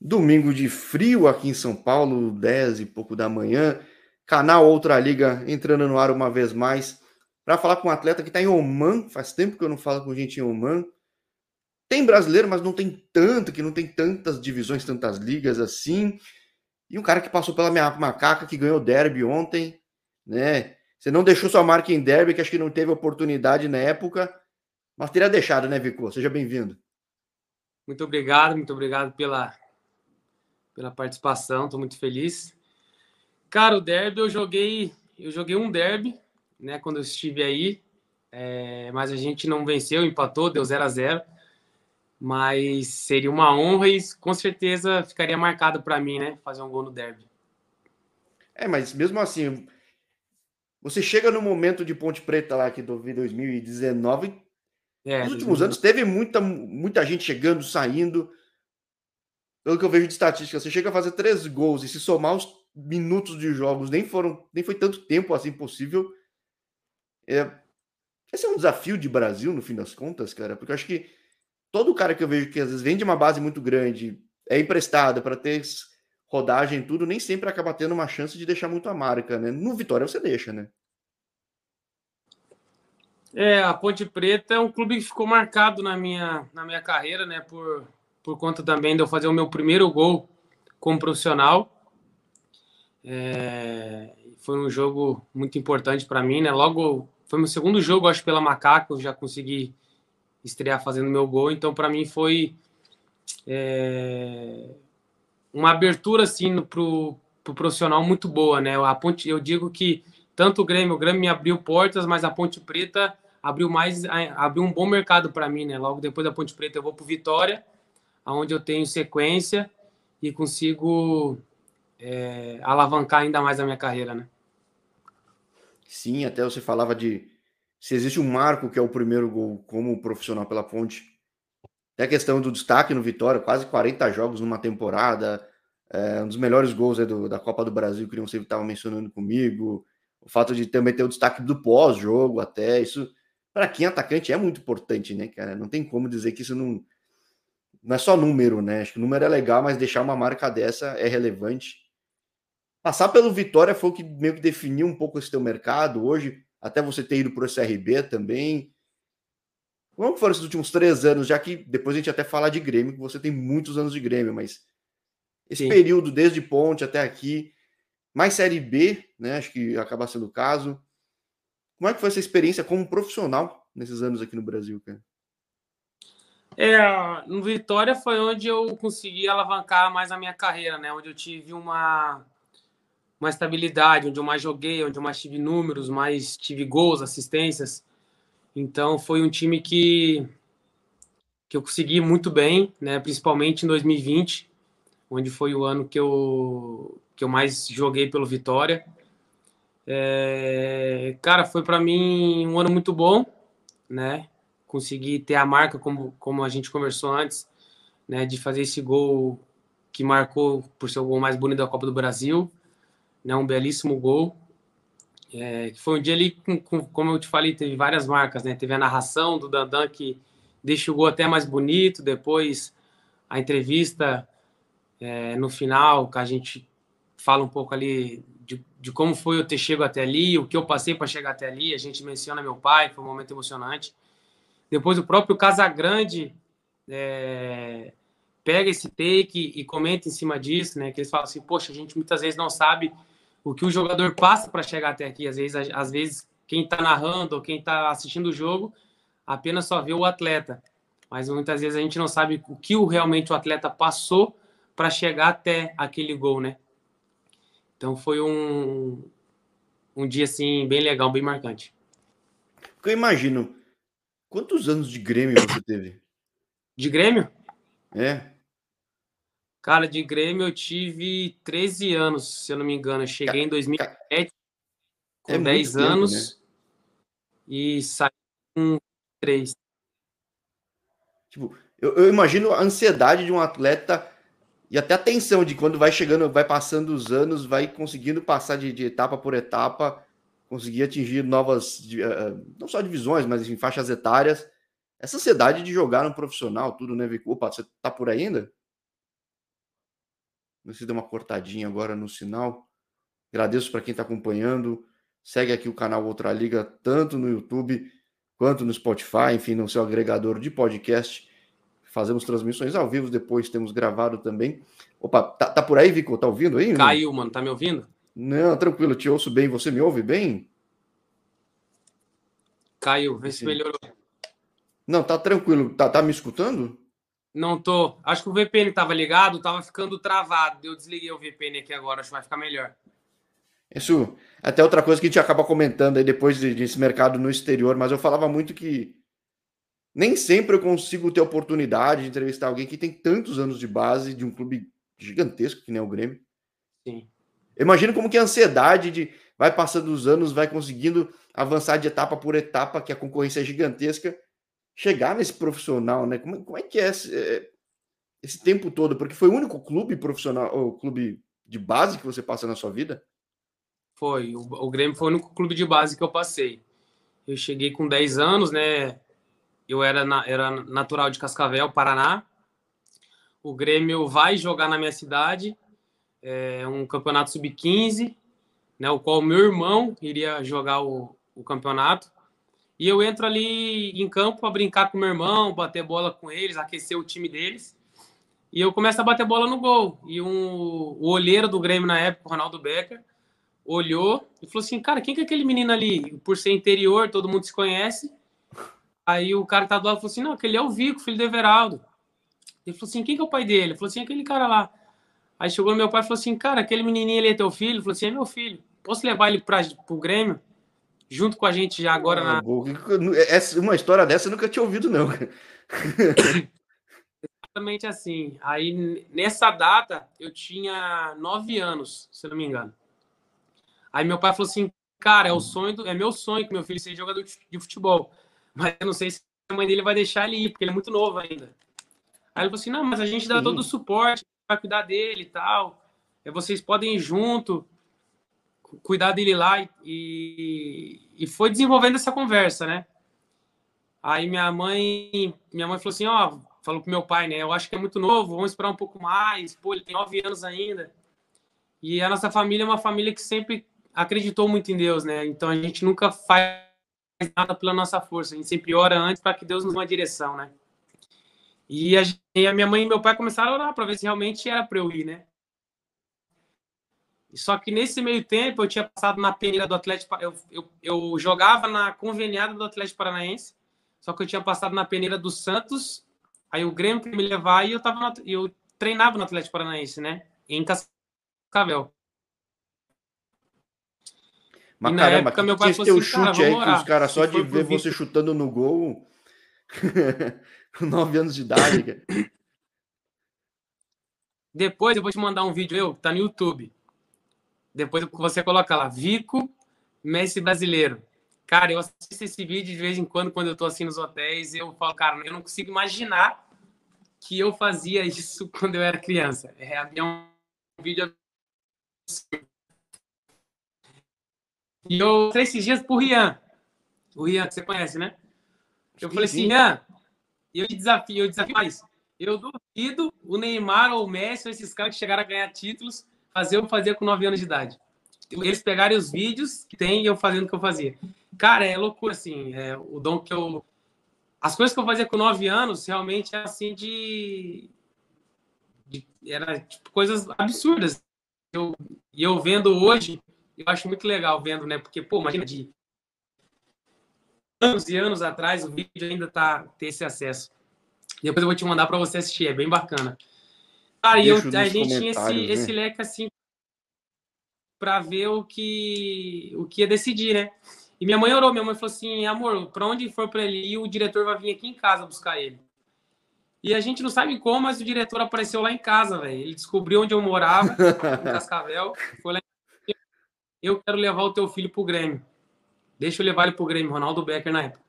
Domingo de frio aqui em São Paulo, 10 e pouco da manhã. Canal Outra Liga entrando no ar uma vez mais para falar com um atleta que está em Oman. Faz tempo que eu não falo com gente em Oman. Tem brasileiro, mas não tem tanto, que não tem tantas divisões, tantas ligas assim. E um cara que passou pela minha macaca, que ganhou derby ontem, né? Você não deixou sua marca em derby, que acho que não teve oportunidade na época, mas teria deixado, né, Vico? Seja bem-vindo. Muito obrigado, muito obrigado pela, pela participação, estou muito feliz. Cara, o derby eu joguei, eu joguei um derby, né, quando eu estive aí, é, mas a gente não venceu, empatou, deu 0 a 0 mas seria uma honra e com certeza ficaria marcado para mim, né, fazer um gol no derby. É, mas mesmo assim, você chega no momento de Ponte Preta lá que do 2019, é, nos últimos anos teve muita, muita gente chegando, saindo, pelo que eu vejo de estatística, você chega a fazer três gols e se somar os minutos de jogos, nem foram, nem foi tanto tempo assim possível. É, esse é um desafio de Brasil, no fim das contas, cara, porque eu acho que todo cara que eu vejo que às vezes vem de uma base muito grande, é emprestado para ter rodagem tudo, nem sempre acaba tendo uma chance de deixar muito a marca, né? No Vitória você deixa, né? É, a Ponte Preta é um clube que ficou marcado na minha, na minha carreira, né? Por por conta também de eu fazer o meu primeiro gol como profissional. É, foi um jogo muito importante para mim, né? Logo, foi meu segundo jogo, acho, pela Macaco, já consegui estrear fazendo meu gol, então para mim foi é, uma abertura assim pro, pro profissional muito boa, né? A Ponte, eu digo que tanto o Grêmio, o Grêmio me abriu portas, mas a Ponte Preta abriu mais, abriu um bom mercado para mim, né? Logo depois da Ponte Preta eu vou pro Vitória onde eu tenho sequência e consigo é, alavancar ainda mais a minha carreira, né? Sim, até você falava de se existe um marco que é o primeiro gol como profissional pela Ponte. A questão do destaque no Vitória, quase 40 jogos numa temporada, é, um dos melhores gols do, da Copa do Brasil que você estava mencionando comigo. O fato de também ter o destaque do pós-jogo, até isso, para quem é atacante é muito importante, né, cara? Não tem como dizer que isso não, não é só número, né? Acho que o número é legal, mas deixar uma marca dessa é relevante. Passar pelo Vitória foi o que meio que definiu um pouco esse teu mercado hoje, até você ter ido para o SRB também. Como foram esses últimos três anos, já que depois a gente até falar de Grêmio, que você tem muitos anos de Grêmio, mas esse Sim. período desde Ponte até aqui, mais Série B, né? Acho que acaba sendo o caso. Como é que foi essa experiência como profissional nesses anos aqui no Brasil, cara? É, no Vitória foi onde eu consegui alavancar mais a minha carreira, né? Onde eu tive uma, uma estabilidade, onde eu mais joguei, onde eu mais tive números, mais tive gols, assistências. Então foi um time que, que eu consegui muito bem, né? Principalmente em 2020, onde foi o ano que eu, que eu mais joguei pelo Vitória. É, cara, foi para mim um ano muito bom, né? Conseguir ter a marca, como, como a gente conversou antes, né, de fazer esse gol que marcou por ser o gol mais bonito da Copa do Brasil, né, um belíssimo gol. É, foi um dia ali, com, com, como eu te falei, teve várias marcas, né? Teve a narração do Dandan que deixa o gol até mais bonito, depois a entrevista é, no final, que a gente fala um pouco ali de, de, como foi eu ter chego até ali, o que eu passei para chegar até ali. A gente menciona meu pai, foi um momento emocionante. Depois o próprio Casagrande é, pega esse take e comenta em cima disso, né? Que eles falam assim, poxa, a gente muitas vezes não sabe o que o jogador passa para chegar até aqui. Às vezes, às vezes quem está narrando ou quem está assistindo o jogo apenas só vê o atleta, mas muitas vezes a gente não sabe o que realmente o atleta passou para chegar até aquele gol, né? Então foi um, um dia assim bem legal, bem marcante. Eu imagino Quantos anos de Grêmio você teve? De Grêmio? É. Cara, de Grêmio eu tive 13 anos, se eu não me engano. Eu cheguei em 2007 com é 10 anos tempo, né? e saí com 3. Tipo, eu, eu, imagino a ansiedade de um atleta e até a tensão de quando vai chegando, vai passando os anos, vai conseguindo passar de, de etapa por etapa conseguir atingir novas, eh, não só divisões, mas em faixas etárias. Essa ansiedade de jogar no profissional, tudo, né, Vico? Opa, você tá por aí ainda? se deu uma cortadinha agora no sinal. Agradeço para quem está acompanhando. Segue aqui o canal Outra Liga, tanto no YouTube quanto no Spotify, enfim, no seu agregador de podcast. Fazemos transmissões ao vivo, depois temos gravado também. Opa, tá, tá por aí, Vico? Tá ouvindo aí? Caiu, mano, tá me ouvindo? Não, tranquilo, te ouço bem. Você me ouve bem? Caiu, vê se melhorou. Não, tá tranquilo. Tá, tá me escutando? Não tô. Acho que o VPN tava ligado, tava ficando travado. Eu desliguei o VPN aqui agora, acho que vai ficar melhor. Isso, até outra coisa que a gente acaba comentando aí depois desse mercado no exterior, mas eu falava muito que nem sempre eu consigo ter oportunidade de entrevistar alguém que tem tantos anos de base de um clube gigantesco que nem o Grêmio. Sim. Imagina como que a ansiedade de vai passando os anos, vai conseguindo avançar de etapa por etapa, que a concorrência é gigantesca, chegar nesse profissional, né? Como, como é que é esse, é, esse, tempo todo? Porque foi o único clube profissional, ou clube de base que você passa na sua vida? Foi. O, o Grêmio foi o único clube de base que eu passei. Eu cheguei com 10 anos, né? Eu era, na, era natural de Cascavel, Paraná. O Grêmio vai jogar na minha cidade é, um campeonato sub-15, né, o qual meu irmão iria jogar o, o campeonato. E eu entro ali em campo para brincar com meu irmão, bater bola com eles, aquecer o time deles. E eu começo a bater bola no gol. E um, o olheiro do Grêmio na época, o Ronaldo Becker, olhou e falou assim: Cara, quem que é aquele menino ali? Por ser interior, todo mundo se conhece. Aí o cara que tá do lado falou assim: Não, aquele é o Vico, filho do Everaldo. Ele falou assim: Quem que é o pai dele? Ele falou assim: Aquele cara lá. Aí chegou meu pai e falou assim: Cara, aquele menininho ali é teu filho? Ele falou assim: É meu filho. Posso levar ele para o Grêmio? Junto com a gente já agora ah, na. Essa, uma história dessa eu nunca tinha ouvido, não. Exatamente assim. Aí nessa data eu tinha nove anos, se não me engano. Aí meu pai falou assim: Cara, é o sonho do... é meu sonho que meu filho seja jogador de futebol. Mas eu não sei se a mãe dele vai deixar ele ir, porque ele é muito novo ainda. Aí ele falou assim: Não, mas a gente dá Sim. todo o suporte vai cuidar dele e tal. É, vocês podem ir junto, cuidar dele lá. E, e foi desenvolvendo essa conversa, né? Aí minha mãe, minha mãe falou assim, ó, falou pro meu pai, né? Eu acho que é muito novo, vamos esperar um pouco mais. Pô, ele tem nove anos ainda. E a nossa família é uma família que sempre acreditou muito em Deus, né? Então a gente nunca faz nada pela nossa força, a gente sempre ora antes para que Deus nos dê uma direção, né? E a, e a minha mãe e meu pai começaram a orar para ver se realmente era para eu ir, né? Só que nesse meio tempo eu tinha passado na peneira do Atlético, eu, eu, eu jogava na conveniada do Atlético Paranaense, só que eu tinha passado na peneira do Santos, aí o Grêmio me levar e eu tava no, eu treinava no Atlético Paranaense, né? Em Cascavel. Mas e na caramba, época meu pai falou assim, chute aí que os caras só de ver você chutando no gol com 9 anos de idade. Depois eu vou te mandar um vídeo, eu, tá no YouTube. Depois você coloca lá, Vico, Messi brasileiro. Cara, eu assisto esse vídeo de vez em quando, quando eu tô assim nos hotéis, eu falo, cara, eu não consigo imaginar que eu fazia isso quando eu era criança. É, é um vídeo E eu falei esses dias pro Rian. O Rian, que você conhece, né? Eu falei assim, Rian, eu desafio, eu desafio mais. Eu duvido o Neymar ou o Messi, ou esses caras que chegaram a ganhar títulos, fazer eu fazia com 9 anos de idade. Eles pegarem os vídeos que tem e eu fazendo o que eu fazia. Cara, é loucura, assim. É, o dom que eu. As coisas que eu fazia com 9 anos, realmente, é assim de. de era tipo, coisas absurdas. Eu, e eu vendo hoje, eu acho muito legal vendo, né? Porque, pô, imagina de anos e anos atrás, o vídeo ainda tá ter esse acesso. Depois eu vou te mandar para você assistir, é bem bacana. Aí eu, a gente tinha esse, né? esse leque assim para ver o que o que ia decidir, né? E minha mãe orou, minha mãe falou assim: "Amor, para onde for para ele ir, o diretor vai vir aqui em casa buscar ele". E a gente não sabe como, mas o diretor apareceu lá em casa, velho. Ele descobriu onde eu morava, em Cascavel, foi lá eu quero levar o teu filho pro Grêmio. Deixa eu levar ele pro Grêmio, Ronaldo Becker na época.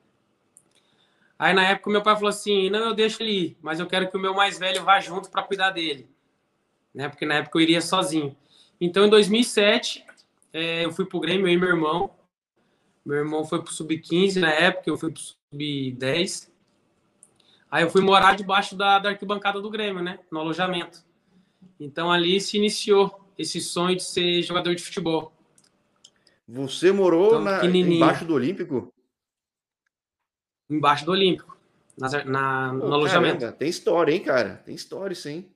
Aí na época meu pai falou assim: não, eu deixo ele ir, mas eu quero que o meu mais velho vá junto para cuidar dele. Né? Porque na época eu iria sozinho. Então em 2007, é, eu fui pro Grêmio, eu e meu irmão. Meu irmão foi pro Sub-15 na época, eu fui pro Sub-10. Aí eu fui morar debaixo da, da arquibancada do Grêmio, né? No alojamento. Então ali se iniciou esse sonho de ser jogador de futebol. Você morou na, embaixo do Olímpico? Embaixo do Olímpico, na, na no alojamento. Caramba, tem história, hein, cara? Tem história, sim.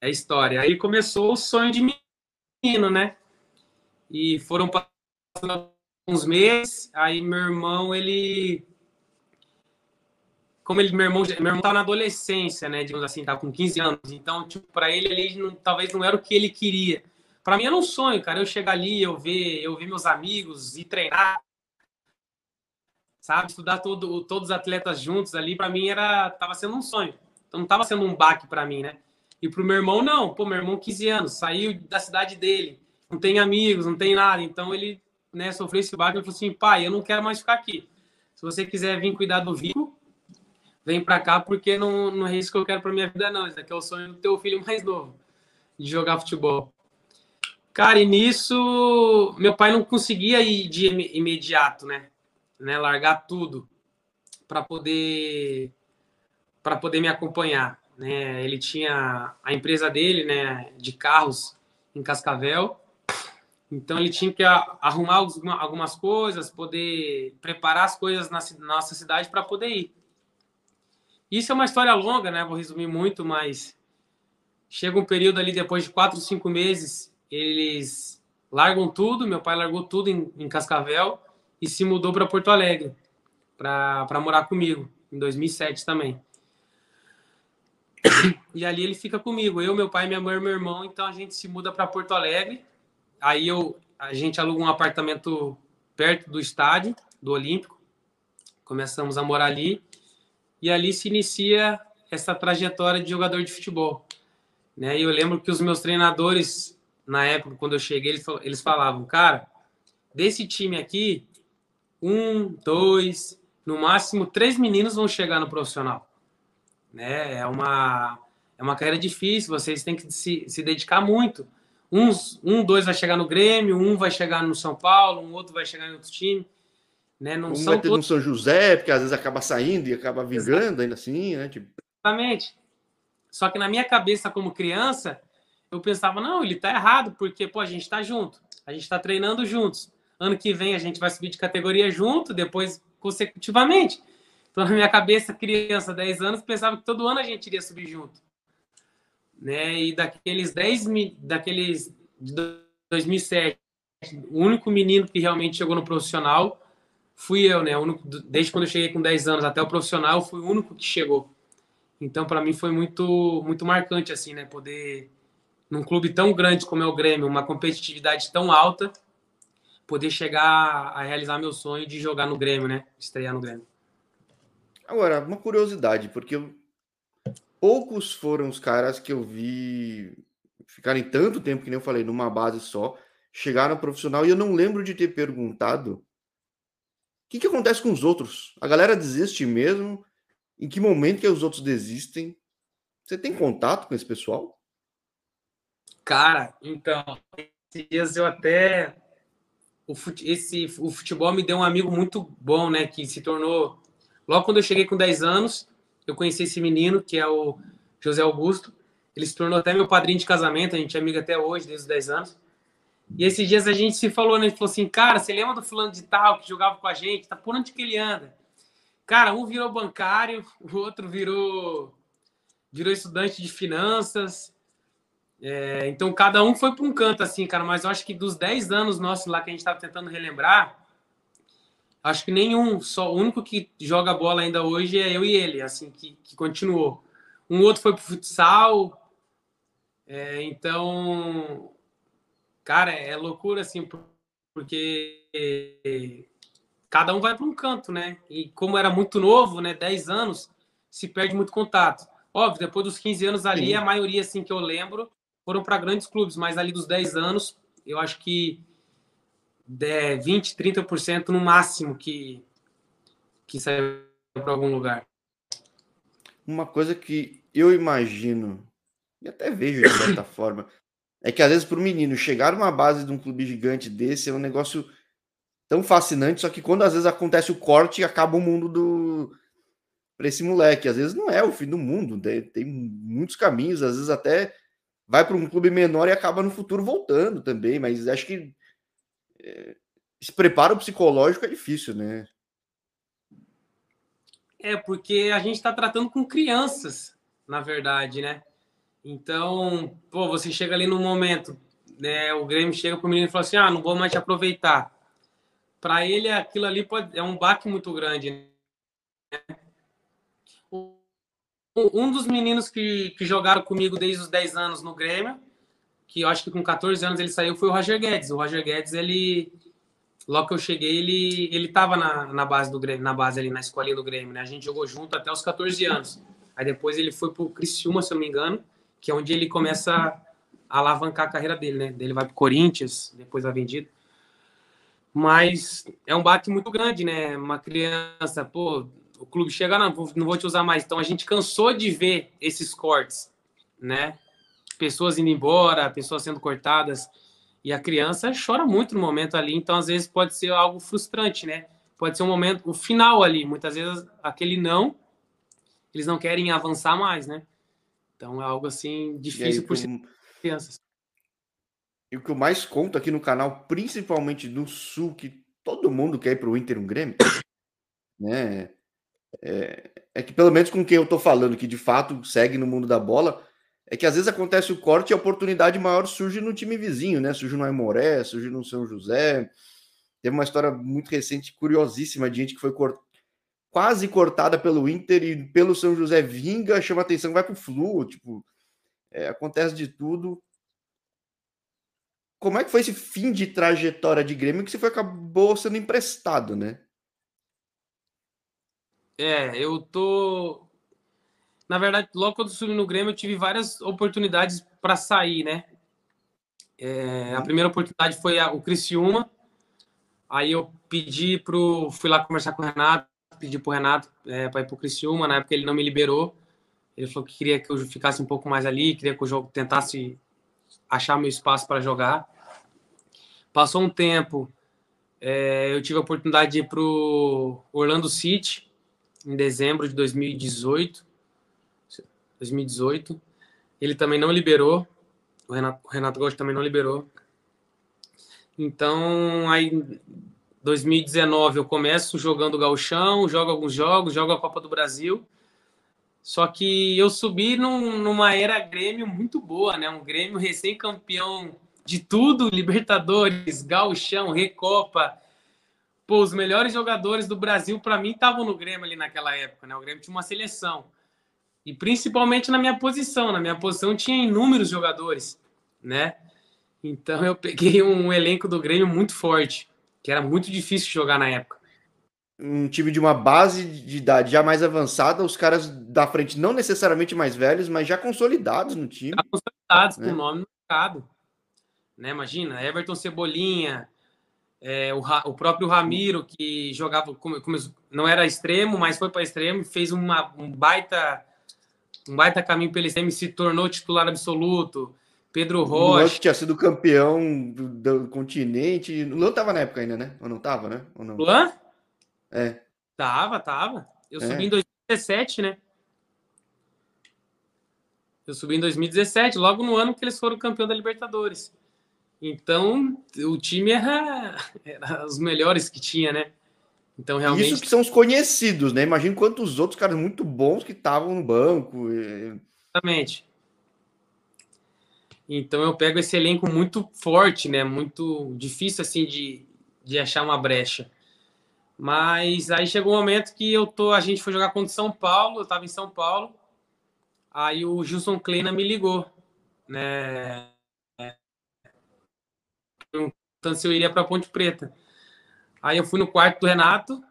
É história. Aí começou o sonho de menino, né? E foram passando uns meses, aí meu irmão, ele como ele, meu irmão, meu irmão tava na adolescência, né, digamos assim, tava com 15 anos, então, tipo, para ele, ele não, talvez não era o que ele queria. Para mim era um sonho, cara, eu chegar ali, eu ver, eu ver meus amigos e treinar, sabe, estudar todo, todos os atletas juntos ali, para mim era, tava sendo um sonho. Então não tava sendo um baque para mim, né? E pro meu irmão não, pô, meu irmão 15 anos, saiu da cidade dele, não tem amigos, não tem nada, então ele, né, sofreu esse baque, ele falou assim: "Pai, eu não quero mais ficar aqui. Se você quiser vir cuidar do Vico, vem para cá porque não, não é isso que eu quero para minha vida, não. Isso aqui é o sonho do teu filho mais novo, de jogar futebol. Cara, e nisso, meu pai não conseguia ir de imediato, né? né? Largar tudo para poder para poder me acompanhar, né? Ele tinha a empresa dele, né, de carros em Cascavel. Então ele tinha que arrumar algumas coisas, poder preparar as coisas na nossa cidade para poder ir. Isso é uma história longa, né? Vou resumir muito, mas chega um período ali depois de quatro, cinco meses, eles largam tudo. Meu pai largou tudo em, em Cascavel e se mudou para Porto Alegre para morar comigo em 2007 também. E ali ele fica comigo, eu, meu pai, minha mãe meu irmão. Então a gente se muda para Porto Alegre. Aí eu, a gente aluga um apartamento perto do estádio do Olímpico. Começamos a morar ali e ali se inicia essa trajetória de jogador de futebol. Né? E eu lembro que os meus treinadores, na época, quando eu cheguei, eles falavam, cara, desse time aqui, um, dois, no máximo três meninos vão chegar no profissional. Né? É, uma, é uma carreira difícil, vocês têm que se, se dedicar muito. Uns, um, dois vai chegar no Grêmio, um vai chegar no São Paulo, um outro vai chegar em outro time. Né? Não um são vai ter todos... no São José, porque às vezes acaba saindo e acaba vingando Exatamente. ainda assim, né? Tipo... Exatamente. Só que na minha cabeça, como criança, eu pensava, não, ele tá errado, porque, pô, a gente tá junto, a gente tá treinando juntos. Ano que vem a gente vai subir de categoria junto, depois consecutivamente. Então, na minha cabeça, criança, 10 anos, pensava que todo ano a gente iria subir junto. Né? E daqueles 10, daqueles de 2007, o único menino que realmente chegou no profissional fui eu, né? Desde quando eu cheguei com 10 anos até o profissional, fui o único que chegou. Então, para mim foi muito muito marcante assim, né, poder num clube tão grande como é o Grêmio, uma competitividade tão alta, poder chegar a realizar meu sonho de jogar no Grêmio, né? Estrear no Grêmio. Agora, uma curiosidade, porque poucos foram os caras que eu vi ficarem tanto tempo que nem eu falei numa base só, chegaram profissional e eu não lembro de ter perguntado que, que acontece com os outros? A galera desiste mesmo? Em que momento que os outros desistem? Você tem contato com esse pessoal? Cara, então, esses dias eu até. O, fute... esse... o futebol me deu um amigo muito bom, né? Que se tornou. Logo quando eu cheguei com 10 anos, eu conheci esse menino, que é o José Augusto. Ele se tornou até meu padrinho de casamento, a gente é amigo até hoje, desde os 10 anos. E esses dias a gente se falou, né? Ele falou assim, cara, você lembra do fulano de tal que jogava com a gente? Tá por onde que ele anda? Cara, um virou bancário, o outro virou virou estudante de finanças. É, então cada um foi para um canto, assim, cara. Mas eu acho que dos 10 anos nossos lá que a gente estava tentando relembrar, acho que nenhum, só o único que joga bola ainda hoje é eu e ele, assim, que, que continuou. Um outro foi pro futsal. É, então, Cara, é loucura, assim, porque cada um vai para um canto, né? E como era muito novo, né, 10 anos, se perde muito contato. Óbvio, depois dos 15 anos ali, Sim. a maioria, assim, que eu lembro, foram para grandes clubes, mas ali dos 10 anos, eu acho que é 20, 30% no máximo que, que saiu para algum lugar. Uma coisa que eu imagino, e até vejo de certa forma, é que às vezes para o menino chegar numa base de um clube gigante desse é um negócio tão fascinante, só que quando às vezes acontece o corte, acaba o mundo do, para esse moleque. Às vezes não é o fim do mundo, tem, tem muitos caminhos, às vezes até vai para um clube menor e acaba no futuro voltando também, mas acho que é, esse preparo psicológico é difícil, né? É, porque a gente está tratando com crianças, na verdade, né? Então, pô, você chega ali no momento, né? O Grêmio chega pro menino e fala assim: ah, não vou mais te aproveitar. Para ele, aquilo ali pode, é um baque muito grande. Né? Um dos meninos que, que jogaram comigo desde os 10 anos no Grêmio, que eu acho que com 14 anos ele saiu, foi o Roger Guedes. O Roger Guedes, ele. Logo que eu cheguei, ele, ele tava na, na base do Grêmio, na base ali, na escolinha do Grêmio, né? A gente jogou junto até os 14 anos. Aí depois ele foi pro Criciúma, se eu não me engano, que é onde ele começa a alavancar a carreira dele, né? Ele vai pro Corinthians, depois vai vendido. Mas é um bate muito grande, né? Uma criança, pô, o clube chega, não, não vou te usar mais. Então a gente cansou de ver esses cortes, né? Pessoas indo embora, pessoas sendo cortadas. E a criança chora muito no momento ali, então às vezes pode ser algo frustrante, né? Pode ser um momento, o final ali, muitas vezes aquele não, eles não querem avançar mais, né? Então é algo assim difícil aí, por crianças. E o que eu mais conto aqui no canal, principalmente do Sul, que todo mundo quer ir para o Inter um Grêmio, né? É, é, que pelo menos com quem eu tô falando, que de fato segue no mundo da bola, é que às vezes acontece o corte e a oportunidade maior surge no time vizinho, né? Surge no Aimoré, surge no São José. Teve uma história muito recente, curiosíssima, de gente que foi cort... quase cortada pelo Inter e pelo São José vinga, chama atenção, vai pro Flu, tipo, é, acontece de tudo. Como é que foi esse fim de trajetória de Grêmio que você foi, acabou sendo emprestado, né? É, eu tô. Na verdade, logo quando eu subi no Grêmio, eu tive várias oportunidades para sair, né? É, a primeira oportunidade foi a, o Criciúma. Aí eu pedi pro. Fui lá conversar com o Renato, pedi pro Renato é, para ir pro Criciúma. Na época ele não me liberou. Ele falou que queria que eu ficasse um pouco mais ali, queria que o jogo tentasse achar meu espaço para jogar. Passou um tempo, é, eu tive a oportunidade de ir pro Orlando City em dezembro de 2018. 2018. Ele também não liberou. O Renato, Renato Gomes também não liberou. Então, aí 2019 eu começo jogando gauchão, jogo alguns jogos, jogo a Copa do Brasil. Só que eu subi num, numa era Grêmio muito boa, né? Um Grêmio recém-campeão de tudo, Libertadores, Gauchão, Recopa, pô, os melhores jogadores do Brasil, para mim, estavam no Grêmio ali naquela época, né? O Grêmio tinha uma seleção. E principalmente na minha posição. Na minha posição tinha inúmeros jogadores, né? Então eu peguei um elenco do Grêmio muito forte, que era muito difícil jogar na época. Um time de uma base de idade já mais avançada, os caras da frente não necessariamente mais velhos, mas já consolidados no time. Já consolidados, né? com nome no mercado. Né? Imagina, Everton Cebolinha, é, o, o, próprio Ramiro, que jogava, como, como, não era extremo, mas foi para extremo, fez uma, um, baita, um baita caminho pelo extremo e se tornou titular absoluto. Pedro Rocha. que tinha sido campeão do, do continente. O Luan tava na época ainda, né? Ou não tava, né? Ou não? Luan? É. Tava, tava. Eu é. subi em 2017, né? Eu subi em 2017, logo no ano que eles foram campeão da Libertadores. Então, o time era, era os melhores que tinha, né? Então, realmente. Isso que são os conhecidos, né? Imagina quantos outros caras muito bons que estavam no banco. Exatamente. Então, eu pego esse elenco muito forte, né? Muito difícil, assim, de, de achar uma brecha. Mas aí chegou um momento que eu tô, a gente foi jogar contra São Paulo, eu tava em São Paulo. Aí o Gilson Kleina me ligou, né? Perguntando se eu iria para Ponte Preta. Aí eu fui no quarto do Renato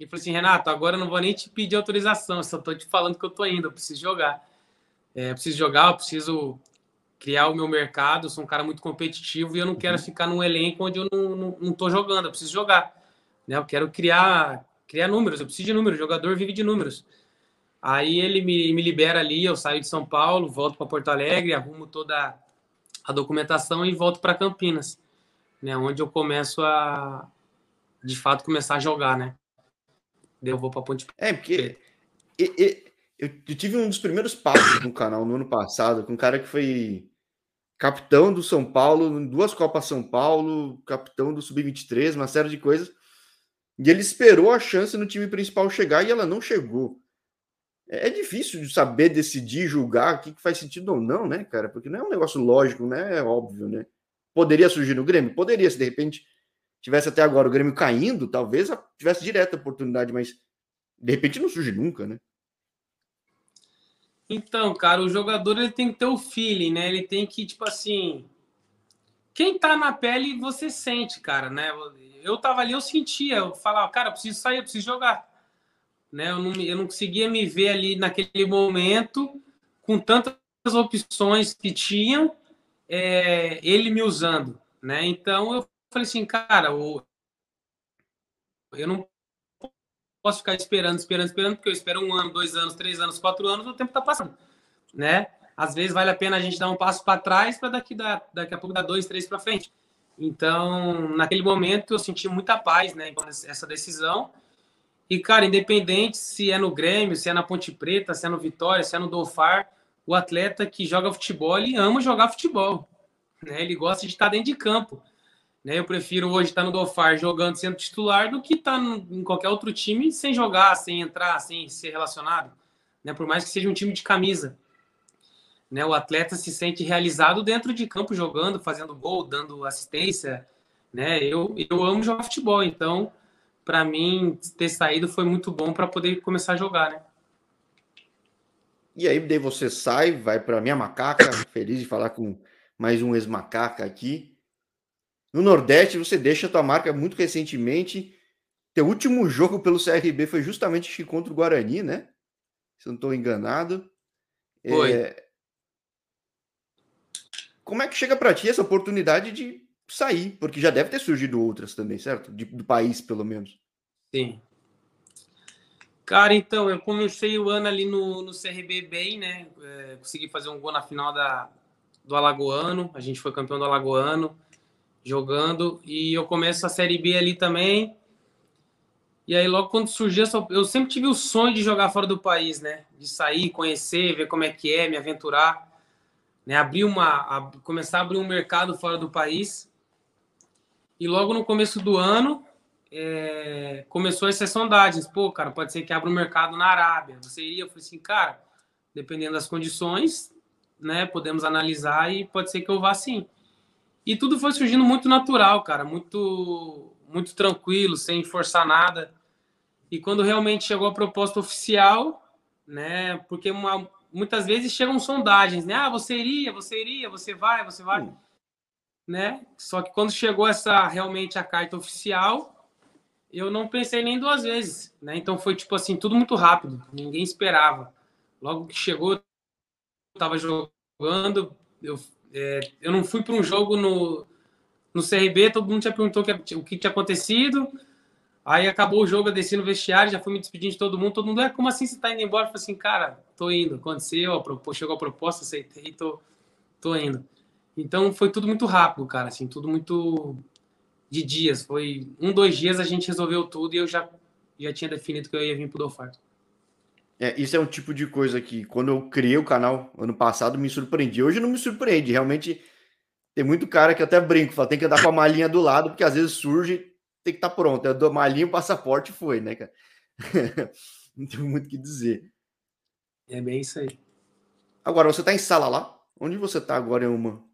e falei assim: Renato, agora eu não vou nem te pedir autorização, só estou te falando que eu estou indo, eu preciso jogar. É, eu preciso jogar, eu preciso criar o meu mercado, eu sou um cara muito competitivo e eu não quero uhum. ficar num elenco onde eu não, não jogando, eu preciso jogar. Né? Eu quero criar, criar números, eu preciso de números, o jogador vive de números. Aí ele me, me libera ali, eu saio de São Paulo, volto para Porto Alegre, arrumo toda a documentação e volto para Campinas né? Onde eu começo a, de fato, começar a jogar, né? Eu vou para Ponte É, porque e, e, eu, eu, tive um dos primeiros passos no canal no ano passado com um cara que foi capitão do São Paulo, duas Copas São Paulo, capitão do Sub-23, uma série de coisas. E ele esperou a chance no time principal chegar e ela não chegou. É, é difícil de saber decidir, julgar o que faz sentido ou não, né, cara? Porque não é um negócio lógico, né? É óbvio, né? Poderia surgir no Grêmio? Poderia, se de repente tivesse até agora o Grêmio caindo, talvez tivesse direta oportunidade, mas de repente não surge nunca, né? Então, cara, o jogador ele tem que ter o feeling, né? Ele tem que, tipo assim. Quem tá na pele, você sente, cara, né? Eu tava ali, eu sentia, eu falava, cara, eu preciso sair, eu preciso jogar. Né? Eu, não, eu não conseguia me ver ali naquele momento com tantas opções que tinham, é, ele me usando, né? Então eu falei assim, cara, eu, eu não posso ficar esperando, esperando, esperando, porque eu espero um ano, dois anos, três anos, quatro anos, o tempo está passando, né? Às vezes vale a pena a gente dar um passo para trás para daqui, da, daqui a pouco dar dois, três para frente. Então, naquele momento, eu senti muita paz, né? Essa decisão. E, cara, independente se é no Grêmio, se é na Ponte Preta, se é no Vitória, se é no Dolfar, o atleta que joga futebol, ele ama jogar futebol. Né? Ele gosta de estar dentro de campo. Né? Eu prefiro hoje estar no Dolfar jogando sendo titular do que estar em qualquer outro time sem jogar, sem entrar, sem ser relacionado. Né? Por mais que seja um time de camisa. Né? O atleta se sente realizado dentro de campo jogando, fazendo gol, dando assistência. Né? Eu, eu amo jogar futebol, então para mim ter saído foi muito bom para poder começar a jogar, né? E aí daí você sai, vai para minha macaca, feliz de falar com mais um ex-macaca aqui. No Nordeste, você deixa a tua marca muito recentemente. Teu último jogo pelo CRB foi justamente contra o Guarani, né? Se eu não estou enganado. Foi. É... Como é que chega para ti essa oportunidade de sair? Porque já deve ter surgido outras também, certo? De, do país, pelo menos. Sim. Cara, então, eu comecei o ano ali no, no CRB bem, né? É, consegui fazer um gol na final da, do Alagoano. A gente foi campeão do Alagoano jogando. E eu começo a Série B ali também. E aí, logo quando surgiu, eu sempre tive o sonho de jogar fora do país, né? De sair, conhecer, ver como é que é, me aventurar. Né? Abrir uma, a, começar a abrir um mercado fora do país. E logo no começo do ano, é, começou essas sondagens. Pô, cara, pode ser que abra um mercado na Arábia. Você iria? Eu falei assim, cara, dependendo das condições, né? Podemos analisar e pode ser que eu vá sim. E tudo foi surgindo muito natural, cara, muito muito tranquilo, sem forçar nada. E quando realmente chegou a proposta oficial, né? Porque uma, muitas vezes chegam sondagens, né? Ah, você iria, você iria, você vai, você vai, hum. né? Só que quando chegou essa realmente a carta oficial, eu não pensei nem duas vezes, né? Então foi tipo assim, tudo muito rápido, ninguém esperava. Logo que chegou, eu tava jogando, eu é, eu não fui para um jogo no, no CRB, todo mundo já perguntou o que, o que tinha acontecido. Aí acabou o jogo, eu desci no vestiário, já fui me despedindo de todo mundo. Todo mundo, é como assim você tá indo embora? Eu falei assim, cara, tô indo. Aconteceu, chegou a proposta, aceitei, tô, tô indo. Então foi tudo muito rápido, cara, assim, tudo muito de dias. Foi um, dois dias a gente resolveu tudo e eu já, já tinha definido que eu ia vir pro Dolfar. É, isso é um tipo de coisa que, quando eu criei o canal ano passado, me surpreendi. Hoje não me surpreende. Realmente, tem muito cara que até brinco, fala, tem que andar com a malinha do lado, porque às vezes surge, tem que estar tá pronto. Eu dou malinha, o passaporte foi, né, cara? não tem muito o que dizer. É bem isso aí. Agora, você está em sala lá? Onde você está agora, uma?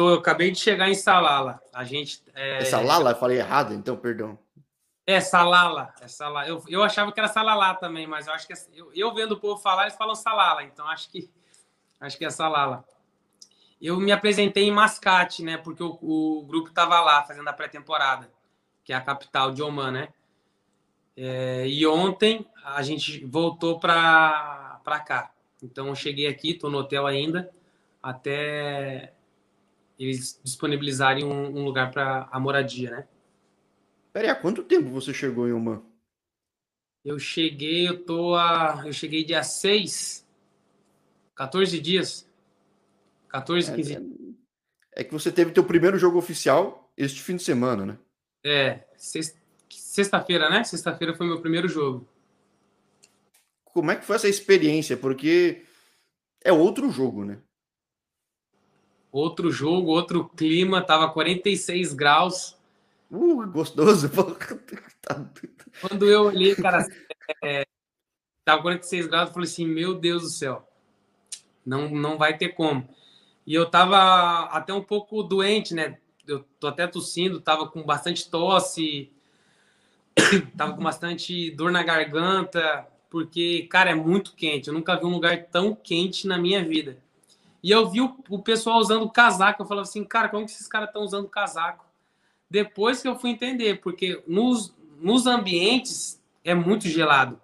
Tô, eu acabei de chegar em Salala. A gente. É, é Salala? Eu falei errado, então, perdão. É, salala. É salala. Eu, eu achava que era salalá também, mas eu acho que é, eu, eu vendo o povo falar, eles falam salala, então acho que acho que é salala. Eu me apresentei em Mascate, né? Porque o, o grupo estava lá fazendo a pré-temporada, que é a capital de Oman, né? É, e ontem a gente voltou para cá. Então eu cheguei aqui, estou no hotel ainda, até eles disponibilizarem um, um lugar para a moradia, né? Peraí, há quanto tempo você chegou em Oman? Eu cheguei, eu tô a. Eu cheguei dia 6. 14 dias. 14, 15 é, é que você teve teu primeiro jogo oficial este fim de semana, né? É, sexta-feira, né? Sexta-feira foi meu primeiro jogo. como é que foi essa experiência? Porque é outro jogo, né? Outro jogo, outro clima, tava 46 graus. Uh, gostoso. Tá Quando eu olhei, cara, é, tava 46 graus, eu falei assim, meu Deus do céu, não, não vai ter como. E eu tava até um pouco doente, né? Eu tô até tossindo, tava com bastante tosse, tava com bastante dor na garganta, porque, cara, é muito quente. Eu nunca vi um lugar tão quente na minha vida. E eu vi o, o pessoal usando casaco. Eu falava assim, cara, como que esses caras estão usando casaco? Depois que eu fui entender, porque nos, nos ambientes é muito gelado.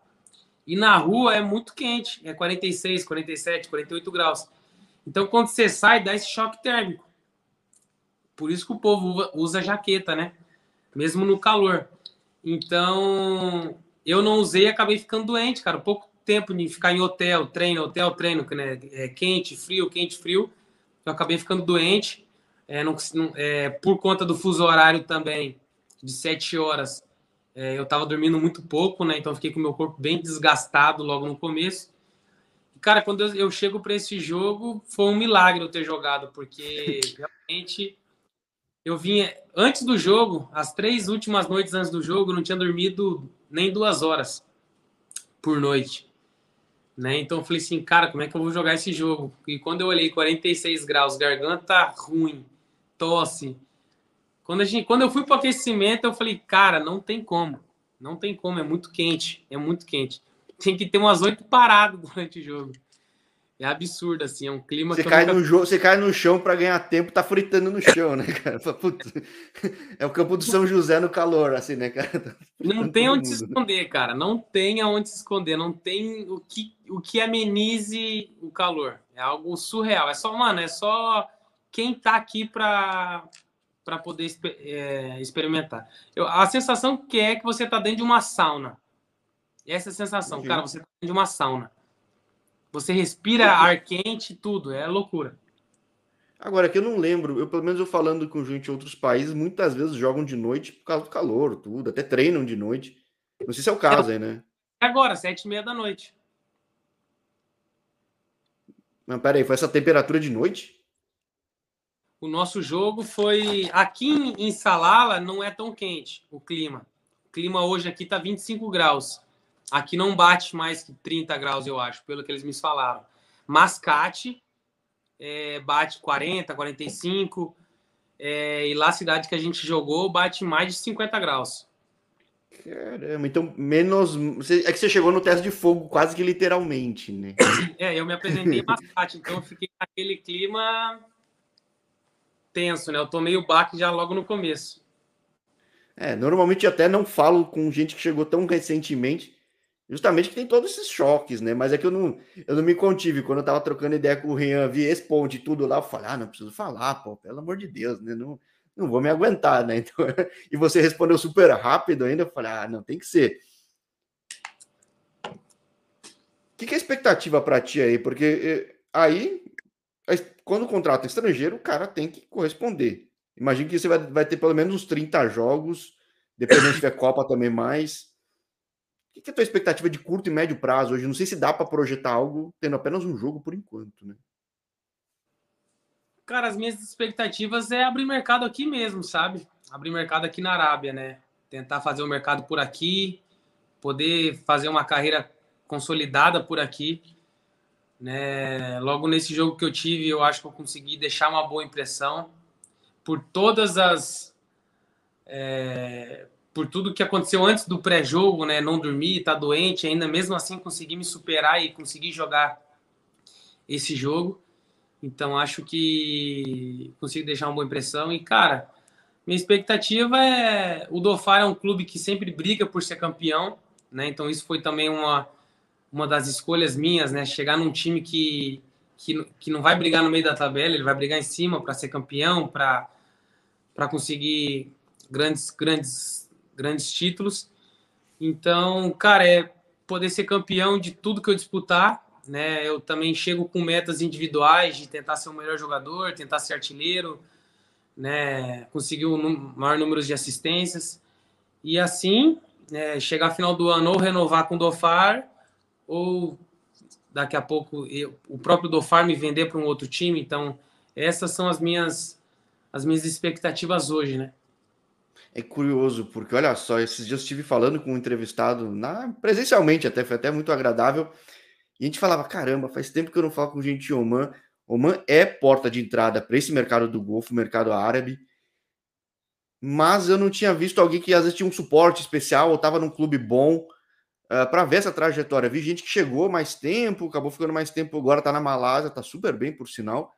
E na rua é muito quente. É 46, 47, 48 graus. Então, quando você sai, dá esse choque térmico. Por isso que o povo usa jaqueta, né? Mesmo no calor. Então, eu não usei e acabei ficando doente, cara. Pouco tempo de ficar em hotel, treino, hotel, treino, né? É quente, frio, quente, frio. Eu acabei ficando doente. É, não, é, por conta do fuso horário também, de sete horas, é, eu estava dormindo muito pouco, né? Então fiquei com o meu corpo bem desgastado logo no começo. E, cara, quando eu, eu chego para esse jogo, foi um milagre eu ter jogado, porque realmente eu vinha antes do jogo, as três últimas noites antes do jogo, eu não tinha dormido nem duas horas por noite. Né? Então eu falei assim, cara, como é que eu vou jogar esse jogo? E quando eu olhei 46 graus, garganta ruim, tosse. Quando, a gente, quando eu fui para aquecimento, eu falei, cara, não tem como. Não tem como, é muito quente. É muito quente. Tem que ter umas oito paradas durante o jogo. É absurdo, assim, é um clima você cai nunca... no jogo, Você cai no chão para ganhar tempo, tá fritando no chão, né, cara? É o campo do São José no calor, assim, né, cara? Tá não tem onde mundo. se esconder, cara. Não tem aonde se esconder. Não tem o que, o que amenize o calor. É algo surreal. É só, mano, é só quem tá aqui para para poder é, experimentar. Eu, a sensação que é que você tá dentro de uma sauna. Essa é a sensação, cara. Você tá dentro de uma sauna. Você respira ar quente, tudo, é loucura. Agora, que eu não lembro, eu pelo menos eu falando com gente de outros países, muitas vezes jogam de noite por causa do calor, tudo, até treinam de noite. Não sei se é o caso é, aí, né? Agora, sete e meia da noite. Mas peraí, foi essa temperatura de noite? O nosso jogo foi. Aqui em Salala não é tão quente o clima. O clima hoje aqui tá 25 graus. Aqui não bate mais que 30 graus, eu acho, pelo que eles me falaram. Mascate é, bate 40, 45. É, e lá a cidade que a gente jogou bate mais de 50 graus. Caramba, então menos. É que você chegou no teste de fogo quase que literalmente, né? É, eu me apresentei em mascate, então eu fiquei naquele clima tenso, né? Eu tomei o baque já logo no começo. É, normalmente até não falo com gente que chegou tão recentemente, Justamente que tem todos esses choques, né? Mas é que eu não, eu não me contive. Quando eu tava trocando ideia com o Rian, vi esse ponto tudo lá, eu falei, ah, não preciso falar, pô, pelo amor de Deus, né? Não, não vou me aguentar, né? Então, e você respondeu super rápido ainda, eu falei, ah, não, tem que ser. O que, que é a expectativa para ti aí? Porque eh, aí, quando o contrato é estrangeiro, o cara tem que corresponder. Imagino que você vai, vai ter pelo menos uns 30 jogos, dependendo se tiver Copa também mais. O que é a tua expectativa de curto e médio prazo hoje? Não sei se dá para projetar algo tendo apenas um jogo por enquanto, né? Cara, as minhas expectativas é abrir mercado aqui mesmo, sabe? Abrir mercado aqui na Arábia, né? Tentar fazer o mercado por aqui, poder fazer uma carreira consolidada por aqui. Né? Logo nesse jogo que eu tive, eu acho que eu consegui deixar uma boa impressão por todas as é, por tudo que aconteceu antes do pré-jogo, né? Não dormir, tá doente, ainda mesmo assim consegui me superar e conseguir jogar esse jogo. Então acho que consigo deixar uma boa impressão. E, cara, minha expectativa é. O Dofar é um clube que sempre briga por ser campeão, né? Então isso foi também uma, uma das escolhas minhas, né? Chegar num time que, que, que não vai brigar no meio da tabela, ele vai brigar em cima para ser campeão, para conseguir grandes, grandes grandes títulos. Então, cara, é poder ser campeão de tudo que eu disputar, né? Eu também chego com metas individuais de tentar ser o melhor jogador, tentar ser artilheiro, né? Conseguir o maior número de assistências e assim, né, chegar final do ano ou renovar com o Dofar ou daqui a pouco eu, o próprio Dofar me vender para um outro time. Então, essas são as minhas as minhas expectativas hoje, né? É curioso, porque olha só, esses dias estive falando com um entrevistado na, presencialmente, até foi até muito agradável. E a gente falava: caramba, faz tempo que eu não falo com gente de Oman. Oman é porta de entrada para esse mercado do Golfo, mercado árabe. Mas eu não tinha visto alguém que às vezes tinha um suporte especial ou estava num clube bom uh, ah, para ver essa trajetória. Vi gente que chegou mais tempo, acabou ficando mais tempo, agora está na Malásia, está super bem, por sinal.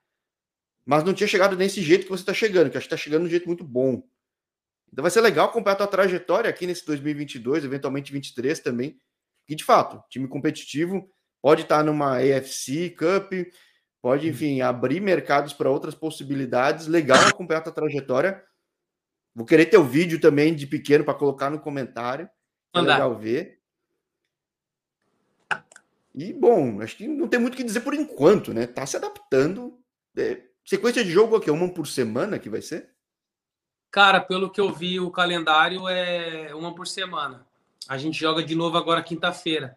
Mas não tinha chegado desse jeito que você está chegando, que acho que está chegando de um jeito muito bom. Então vai ser legal acompanhar a tua trajetória aqui nesse 2022, eventualmente 23 também. E de fato, time competitivo, pode estar numa AFC Cup, pode, uhum. enfim, abrir mercados para outras possibilidades. Legal acompanhar a tua trajetória. Vou querer ter o vídeo também de pequeno para colocar no comentário. É legal ver. E bom, acho que não tem muito o que dizer por enquanto, né? Tá se adaptando. É, sequência de jogo aqui, uma por semana que vai ser? Cara, pelo que eu vi, o calendário é uma por semana. A gente joga de novo agora quinta-feira.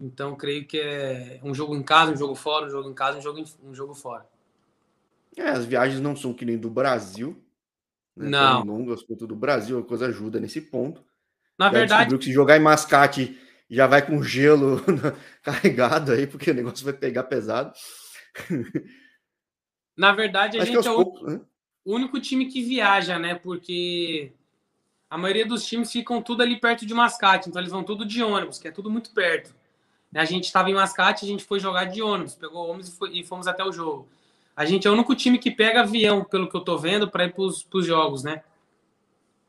Então, creio que é um jogo em casa, um jogo fora, um jogo em casa, um jogo, em, um jogo fora. É, as viagens não são que nem do Brasil. Né? Não. Tão longas quanto do Brasil, a coisa ajuda nesse ponto. Na já verdade. que se jogar em mascate já vai com gelo carregado aí, porque o negócio vai pegar pesado. Na verdade, a Acho gente é o poucos, né? Único time que viaja, né? Porque a maioria dos times ficam tudo ali perto de mascate, então eles vão tudo de ônibus, que é tudo muito perto. A gente estava em Mascate, a gente foi jogar de ônibus, pegou ônibus e, foi, e, fomos até o jogo. A gente é o único time que pega avião, pelo que eu tô vendo, para ir para os jogos, né?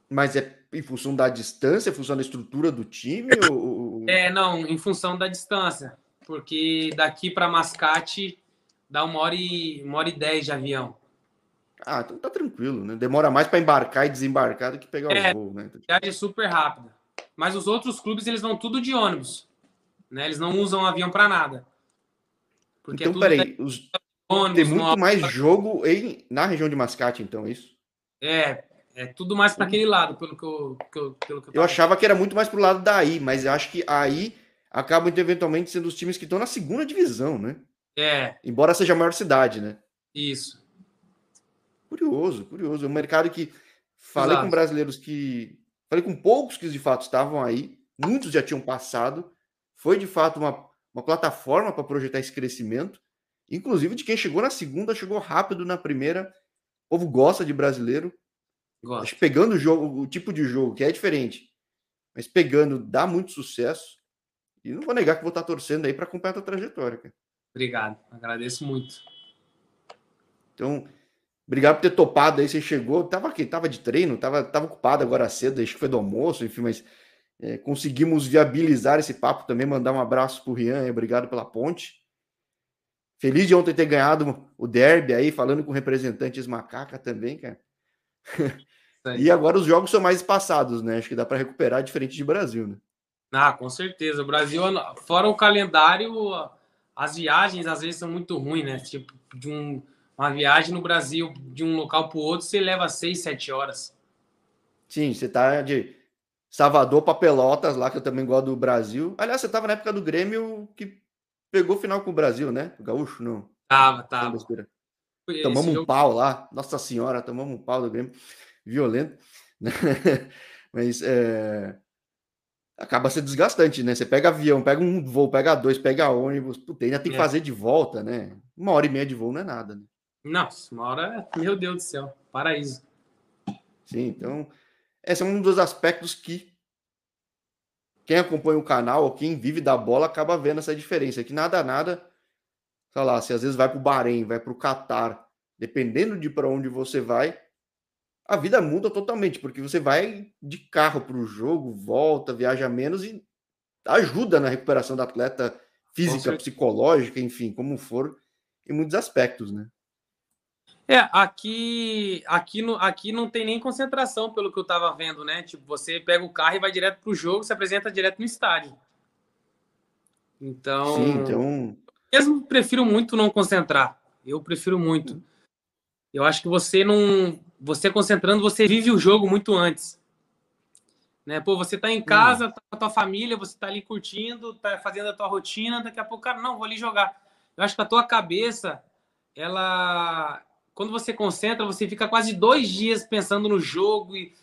Mas é em função da distância, em função da estrutura do time? ou... É, não, em função da distância. Porque daqui para Mascate dá uma hora, e, uma hora e dez de avião. Ah, então tá tranquilo, né? Demora mais para embarcar e desembarcar do que pegar é, o voo, né? É super rápida. Mas os outros clubes, eles vão tudo de ônibus. Né? Eles não usam avião para nada. Porque então, é peraí, os... ônibus, tem muito mais jogo em... na região de Mascate, então, é isso? É, é tudo mais para aquele lado, pelo que eu, que eu, pelo que eu, eu achava que era muito mais pro lado daí, mas eu acho que aí acabam eventualmente sendo os times que estão na segunda divisão, né? É. Embora seja a maior cidade, né? Isso. Curioso, curioso. É um mercado que falei Exato. com brasileiros que. Falei com poucos que de fato estavam aí, muitos já tinham passado, foi de fato uma, uma plataforma para projetar esse crescimento. Inclusive, de quem chegou na segunda, chegou rápido na primeira. O povo gosta de brasileiro. Gosta. Acho que pegando o jogo, o tipo de jogo, que é diferente, mas pegando, dá muito sucesso. E não vou negar que vou estar torcendo aí para acompanhar a trajetória. Cara. Obrigado, agradeço muito. Então, obrigado por ter topado aí. Você chegou, tava aqui, tava de treino, tava, tava ocupado agora cedo, acho que foi do almoço, enfim, mas é, conseguimos viabilizar esse papo também. Mandar um abraço para o Rian, obrigado pela ponte. Feliz de ontem ter ganhado o derby aí, falando com representantes macaca também, cara. e agora os jogos são mais espaçados, né? Acho que dá para recuperar diferente de Brasil, né? Ah, com certeza. O Brasil, fora o calendário, as viagens às vezes são muito ruins, né? Tipo, de um, uma viagem no Brasil, de um local para o outro, você leva seis, sete horas. Sim, você tá de Salvador para Pelotas, lá que eu também gosto do Brasil. Aliás, você tava na época do Grêmio que pegou final com o Brasil, né? O Gaúcho, não. Tava, tava. Tomamos um jogo... pau lá. Nossa Senhora, tomamos um pau do Grêmio. Violento. Né? Mas é... acaba sendo desgastante, né? Você pega avião, pega um voo, pega dois, pega ônibus. Puta, ainda tem que é. fazer de volta, né? Uma hora e meia de voo não é nada, né? Nossa, uma hora, meu Deus do céu, paraíso. Sim, então esse é um dos aspectos que quem acompanha o canal ou quem vive da bola acaba vendo essa diferença. Que nada, nada, sei lá, se às vezes vai para o Bahrein, vai para o Catar, dependendo de para onde você vai, a vida muda totalmente, porque você vai de carro para o jogo, volta, viaja menos e ajuda na recuperação do atleta física, psicológica, enfim, como for, em muitos aspectos, né? É, aqui, aqui, no, aqui não tem nem concentração, pelo que eu tava vendo, né? Tipo, você pega o carro e vai direto pro jogo, se apresenta direto no estádio. Então. Sim, então. Mesmo prefiro muito não concentrar. Eu prefiro muito. Eu acho que você não. Você concentrando, você vive o jogo muito antes. Né? Pô, você tá em casa, hum. tá com a tua família, você tá ali curtindo, tá fazendo a tua rotina, daqui a pouco, cara, não, vou ali jogar. Eu acho que a tua cabeça, ela. Quando você concentra, você fica quase dois dias pensando no jogo e,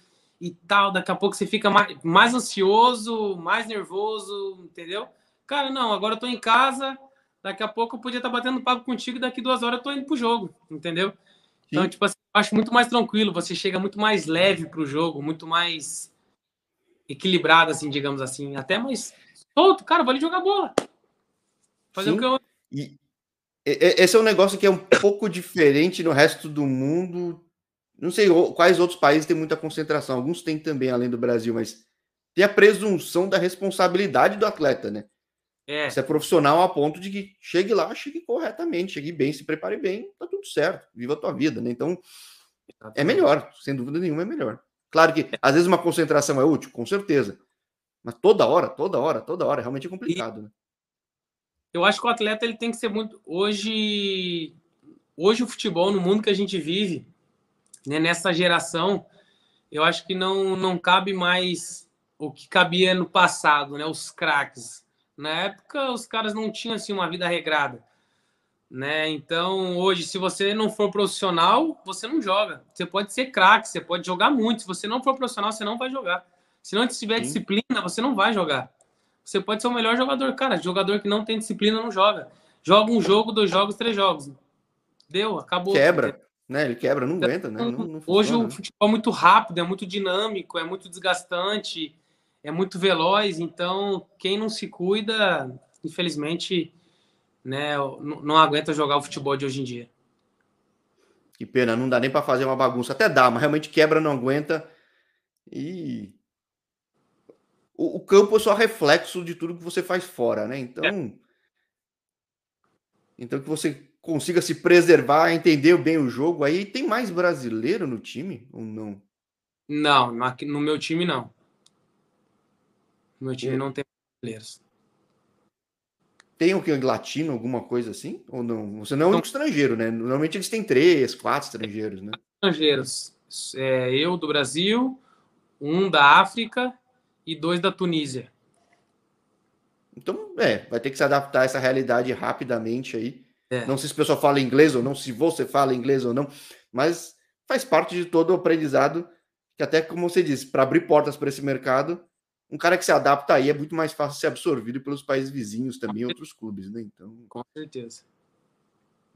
e tal. Daqui a pouco você fica mais, mais ansioso, mais nervoso, entendeu? Cara, não, agora eu tô em casa, daqui a pouco eu podia estar tá batendo papo contigo e daqui duas horas eu tô indo pro jogo, entendeu? Então, Sim. tipo assim, eu acho muito mais tranquilo, você chega muito mais leve pro jogo, muito mais equilibrado, assim, digamos assim, até mais solto, cara, vou ali jogar bola. Fazer Sim. o que eu. E esse é um negócio que é um pouco diferente no resto do mundo. Não sei quais outros países têm muita concentração. Alguns têm também, além do Brasil, mas tem a presunção da responsabilidade do atleta, né? É. Você é profissional a ponto de que chegue lá, chegue corretamente, chegue bem, se prepare bem, tá tudo certo, viva a tua vida, né? Então, é melhor, sem dúvida nenhuma é melhor. Claro que às vezes uma concentração é útil, com certeza. Mas toda hora, toda hora, toda hora, realmente é complicado, né? Eu acho que o atleta ele tem que ser muito. Hoje, hoje o futebol, no mundo que a gente vive, né, nessa geração, eu acho que não, não cabe mais o que cabia no passado, né? Os craques. Na época, os caras não tinham assim uma vida regrada, né? Então, hoje, se você não for profissional, você não joga. Você pode ser craque, você pode jogar muito. Se você não for profissional, você não vai jogar. Se não tiver Sim. disciplina, você não vai jogar. Você pode ser o melhor jogador, cara. Jogador que não tem disciplina não joga. Joga um jogo, dois jogos, três jogos. Deu, acabou. Quebra, né? Ele quebra, não aguenta, né? Não, não hoje funciona, o futebol é muito rápido, é muito dinâmico, é muito desgastante é muito veloz, então quem não se cuida, infelizmente, né, não, aguenta jogar o futebol de hoje em dia. Que pena, não dá nem para fazer uma bagunça. Até dá, mas realmente quebra, não aguenta. E o, o, campo é só reflexo de tudo que você faz fora, né? Então, é. então que você consiga se preservar, entender bem o jogo. Aí tem mais brasileiro no time ou não? Não, no meu time não. Meu time não tem brasileiros. Tem o que? Latino, alguma coisa assim? Ou não? Você não é um estrangeiro, né? Normalmente eles têm três, quatro estrangeiros, né? Estrangeiros. É, eu do Brasil, um da África e dois da Tunísia. Então, é, vai ter que se adaptar a essa realidade rapidamente aí. É. Não sei se o pessoal fala inglês ou não, se você fala inglês ou não, mas faz parte de todo o aprendizado que até como você disse, para abrir portas para esse mercado, um cara que se adapta aí é muito mais fácil ser absorvido pelos países vizinhos também, outros clubes, né? Então, com certeza.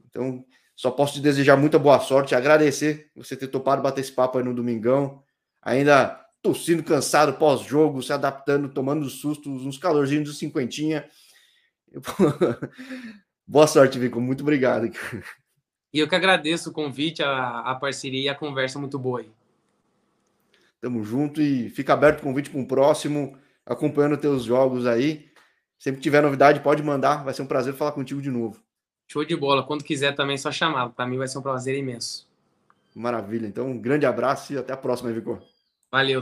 Então, só posso te desejar muita boa sorte, agradecer você ter topado bater esse papo aí no domingão, ainda tossindo cansado pós-jogo, se adaptando, tomando sustos, uns calorzinhos de cinquentinha. boa sorte, Vico, muito obrigado. E eu que agradeço o convite, a, a parceria e a conversa muito boa aí. Tamo junto e fica aberto o convite para um próximo, acompanhando teus jogos aí. Sempre que tiver novidade, pode mandar. Vai ser um prazer falar contigo de novo. Show de bola. Quando quiser também, só chamar. Para mim vai ser um prazer imenso. Maravilha. Então, um grande abraço e até a próxima, Vicor. Valeu.